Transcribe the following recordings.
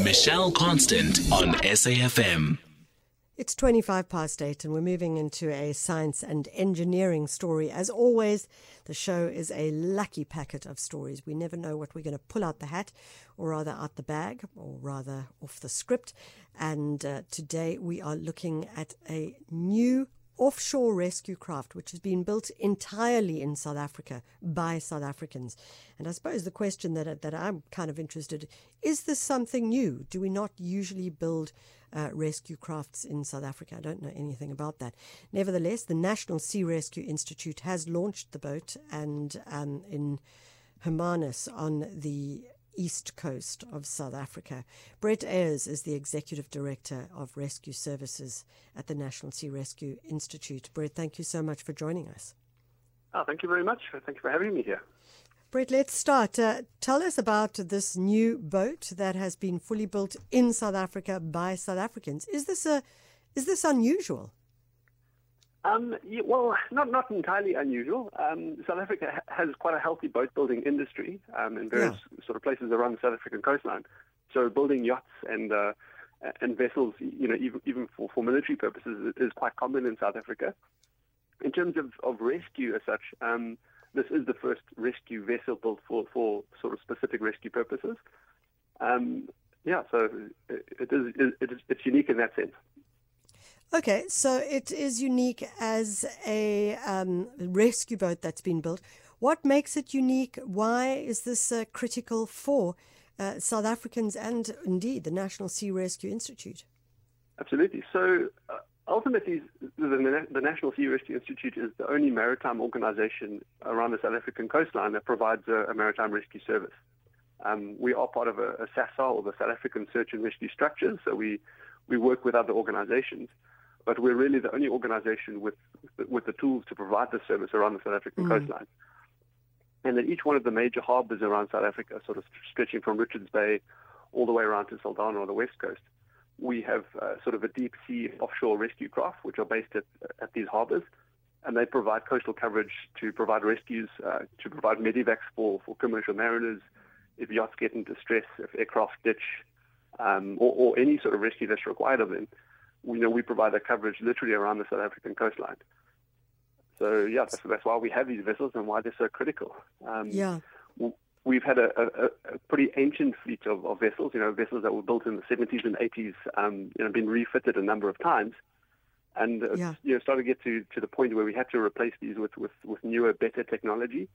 Michelle Constant on SAFM. It's 25 past 8, and we're moving into a science and engineering story. As always, the show is a lucky packet of stories. We never know what we're going to pull out the hat, or rather out the bag, or rather off the script. And uh, today we are looking at a new offshore rescue craft, which has been built entirely in South Africa by South Africans. And I suppose the question that, that I'm kind of interested is this something new? Do we not usually build uh, rescue crafts in South Africa? I don't know anything about that. Nevertheless, the National Sea Rescue Institute has launched the boat and um, in Hermanus on the east coast of South Africa. Brett Ayres is the Executive Director of Rescue Services at the National Sea Rescue Institute. Brett, thank you so much for joining us. Oh, thank you very much. Thank you for having me here. Brett, let's start. Uh, tell us about this new boat that has been fully built in South Africa by South Africans. Is this a is this unusual? Um, yeah, well, not not entirely unusual. Um, South Africa has quite a healthy boat building industry um, in various yeah. sort of places around the South African coastline. So building yachts and uh, and vessels, you know, even even for, for military purposes, is quite common in South Africa. In terms of, of rescue as such, um, this is the first rescue vessel built for, for sort of specific rescue purposes. Um, yeah, so it, it is it is it's unique in that sense. Okay, so it is unique as a um, rescue boat that's been built. What makes it unique? Why is this uh, critical for uh, South Africans and indeed the National Sea Rescue Institute? Absolutely. So uh, ultimately, the, the, National Sea Rescue Institute is the only maritime organization around the South African coastline that provides a, a maritime rescue service. Um, we are part of a, a or the South African Search and Rescue Structures, so we, we work with other organizations but we're really the only organization with with the tools to provide the service around the South African mm. coastline. And then each one of the major harbors around South Africa, sort of stretching from Richards Bay all the way around to Saldanha on the west coast, we have uh, sort of a deep sea offshore rescue craft, which are based at, at these harbors. And they provide coastal coverage to provide rescues, uh, to provide medevacs for, for commercial mariners, if yachts get into distress, if aircraft ditch, um, or, or any sort of rescue that's required of them you know, we provide that coverage literally around the South African coastline. So yeah, that's, that's why we have these vessels and why they're so critical. Um, yeah. We've had a, a, a pretty ancient fleet of, of, vessels, you know, vessels that were built in the 70s and 80s, um, you know, been refitted a number of times. And, uh, yeah. you know, started to get to, to the point where we had to replace these with, with, with newer, better technology.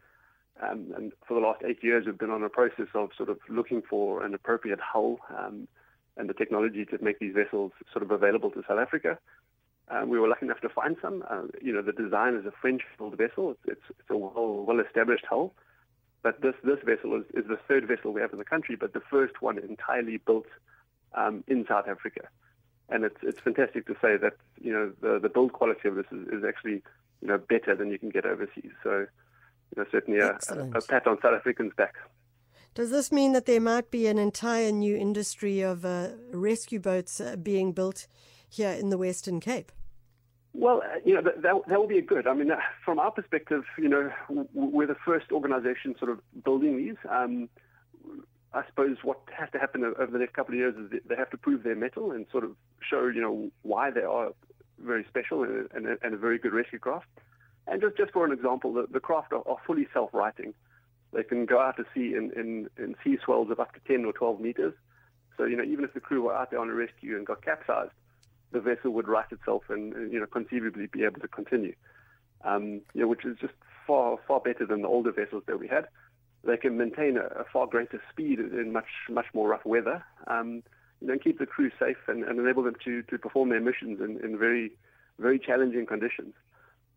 Um, and for the last eight years, we've been on a process of sort of looking for an appropriate hull, um, and the technology to make these vessels sort of available to South Africa. Um, we were lucky enough to find some. Uh, you know, the design is a French-built vessel. It's, it's, it's a well, well-established hull. But this, this vessel is, is the third vessel we have in the country, but the first one entirely built um, in South Africa. And it's, it's fantastic to say that, you know, the, the build quality of this is, is actually, you know, better than you can get overseas. So, you know, certainly a, a, a pat on South Africans' back. Does this mean that there might be an entire new industry of uh, rescue boats uh, being built here in the Western Cape? Well, uh, you know, that, that, that will be a good. I mean, uh, from our perspective, you know, we're the first organization sort of building these. Um, I suppose what has to happen over the next couple of years is they have to prove their mettle and sort of show, you know, why they are very special and, and, and a very good rescue craft. And just, just for an example, the, the craft are, are fully self-righting. They can go out to sea in, in, in sea swells of up to 10 or 12 meters. So, you know, even if the crew were out there on a rescue and got capsized, the vessel would right itself and, you know, conceivably be able to continue. Um, you know, which is just far, far better than the older vessels that we had. They can maintain a, a far greater speed in much, much more rough weather, um, you know, and keep the crew safe and, and enable them to, to perform their missions in, in very, very challenging conditions.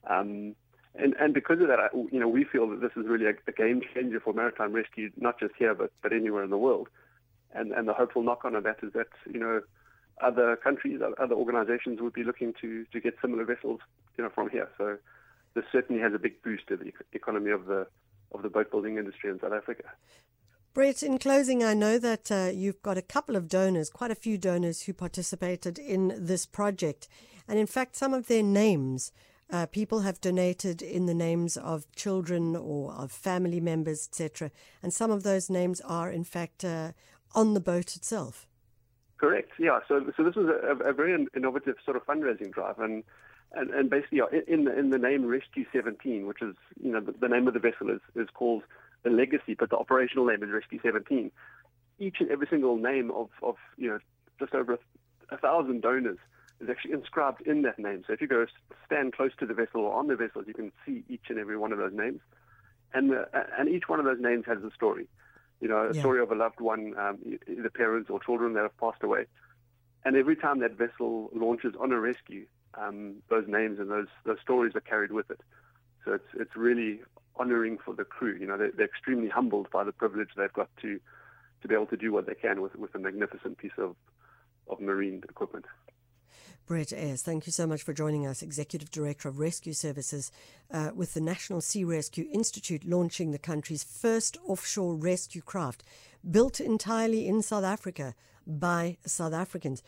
Um, and, and because of that, you know, we feel that this is really a, a, game changer for maritime rescue, not just here, but, but anywhere in the world. And, and the hopeful knock-on of that is that, you know, other countries, other organizations would be looking to, to get similar vessels, you know, from here. So this certainly has a big boost to the economy of the, of the boat building industry in South Africa. Brett, in closing, I know that uh, you've got a couple of donors, quite a few donors who participated in this project. And in fact, some of their names uh, people have donated in the names of children or of family members, etc. And some of those names are, in fact, uh, on the boat itself. Correct. Yeah. So, so this was a, a very innovative sort of fundraising drive, and and, and basically yeah, in the in the name Rescue 17, which is you know the, the name of the vessel is is called the Legacy, but the operational name is Rescue 17. Each and every single name of of you know just over a, a thousand donors is actually inscribed in that name. So if you go stand close to the vessel or on the vessel, you can see each and every one of those names, and the, and each one of those names has a story you know, a yeah. story of a loved one, um, either parents or children that have passed away. And every time that vessel launches on a rescue, um, those names and those those stories are carried with it. So it's it's really honouring for the crew. You know, they're, they're, extremely humbled by the privilege they've got to to be able to do what they can with with a magnificent piece of of marine equipment. Brett Ayres, thank you so much for joining us, Executive Director of Rescue Services uh, with the National Sea Rescue Institute launching the country's first offshore rescue craft built entirely in South Africa by South Africans.